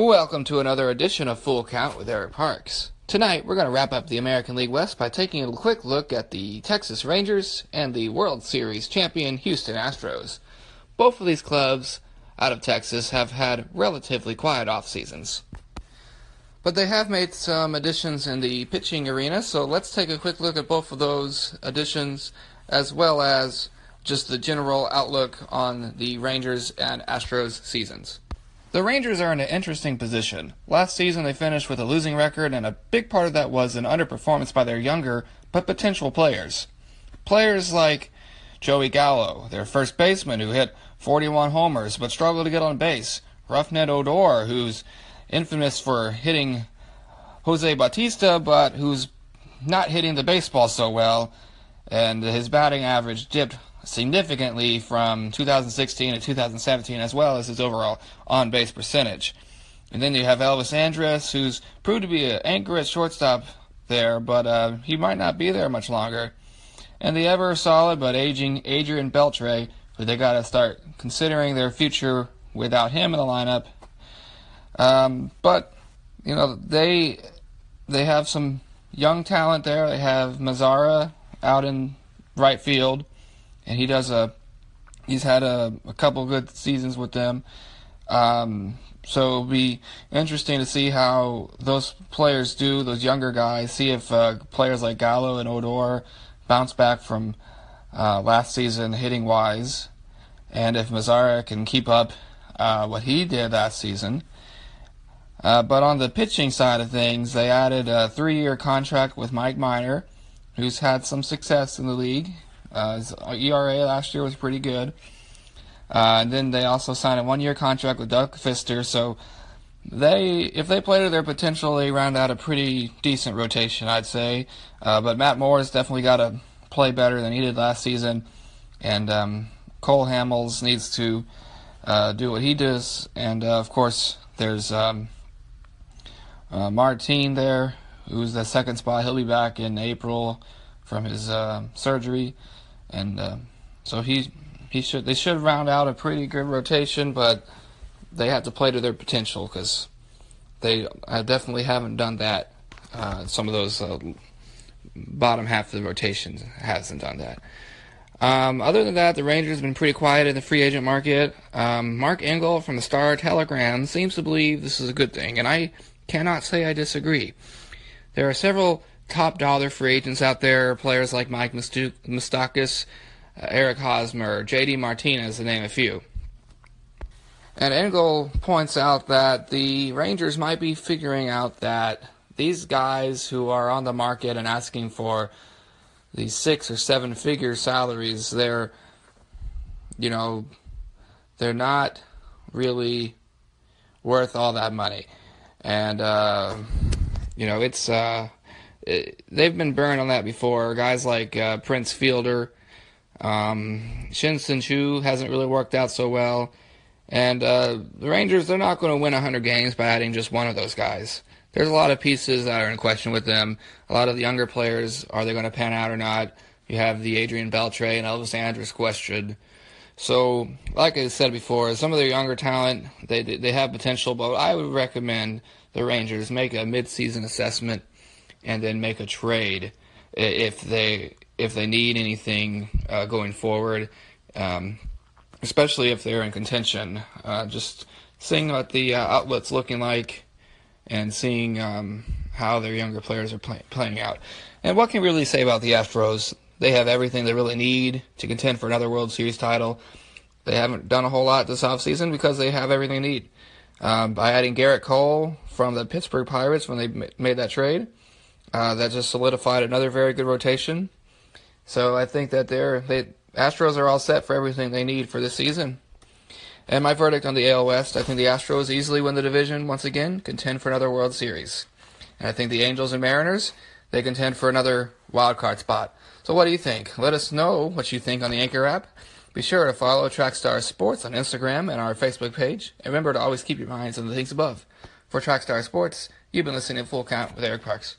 Welcome to another edition of Full Count with Eric Parks. Tonight, we're going to wrap up the American League West by taking a quick look at the Texas Rangers and the World Series champion Houston Astros. Both of these clubs out of Texas have had relatively quiet off seasons. But they have made some additions in the pitching arena, so let's take a quick look at both of those additions as well as just the general outlook on the Rangers and Astros seasons. The Rangers are in an interesting position. Last season they finished with a losing record, and a big part of that was an underperformance by their younger but potential players. Players like Joey Gallo, their first baseman who hit 41 homers but struggled to get on base. Rougned Odor, who's infamous for hitting Jose Bautista, but who's not hitting the baseball so well, and his batting average dipped significantly from 2016 to 2017, as well as his overall on base percentage. And then you have Elvis Andrus, who's proved to be an anchor at shortstop there, but uh, he might not be there much longer. And the ever solid but aging Adrian Beltre, who they got to start considering their future without him in the lineup. Um, but you know they they have some young talent there. They have Mazara out in right field and he does a he's had a, a couple good seasons with them. Um, so it'll be interesting to see how those players do, those younger guys, see if uh, players like Gallo and Odor bounce back from uh, last season hitting wise, and if Mazara can keep up uh, what he did last season. Uh, but on the pitching side of things, they added a three year contract with Mike Minor, who's had some success in the league. Uh, his ERA last year was pretty good. Uh, and then they also signed a one-year contract with Doug Fister. So they, if they play to their potential, they round out a pretty decent rotation, I'd say. Uh, but Matt Moore has definitely got to play better than he did last season, and um, Cole Hamels needs to uh, do what he does. And uh, of course, there's um, uh, Martin there, who's the second spot. He'll be back in April from his surgery and uh, so he he should they should round out a pretty good rotation, but they have to play to their potential because they I definitely haven't done that. Uh, some of those uh, bottom half of the rotation hasn't done that. Um, other than that, the Rangers have been pretty quiet in the free agent market. Um, Mac Engel from the Star Telegram seems to believe this is a good thing, and I cannot say I disagree. There are several top dollar free agents out there, players like Mike Moustakas, uh, Eric Hosmer, J.D. Martinez, to name a few. And Engel points out that the Rangers might be figuring out that these guys who are on the market and asking for these six or seven figure salaries, they're, you know, they're not really worth all that money. And, uh, you know, it's, uh, they've been burned on that before. Guys like uh, Prince Fielder, um, Shin-Soo Choo hasn't really worked out so well. And uh, the Rangers, they're not going to win 100 games by adding just one of those guys. There's a lot of pieces that are in question with them. A lot of the younger players, are they going to pan out or not? You have the Adrian Beltre and Elvis Andrus question. So, like I said before, some of their younger talent, they they have potential, but I would recommend the Rangers make a midseason assessment and then make a trade if they if they need anything uh, going forward, um, especially if they're in contention. Uh, just seeing what the uh, outlet's looking like and seeing um, how their younger players are play- playing out. And what can we really say about the Astros? They have everything they really need to contend for another World Series title. They haven't done a whole lot this offseason because they have everything they need. Um, by adding Gerrit Cole from the Pittsburgh Pirates when they made that trade, uh, that just solidified another very good rotation. So I think that they're they Astros are all set for everything they need for this season. And my verdict on the AL West, I think the Astros easily win the division once again, contend for another World Series. And I think the Angels and Mariners, they contend for another wild card spot. So what do you think? Let us know what you think on the Anchor app. Be sure to follow Trackstar Sports on Instagram and our Facebook page. And remember to always keep your minds on the things above. For Trackstar Sports, you've been listening to Full Count with Eric Parks.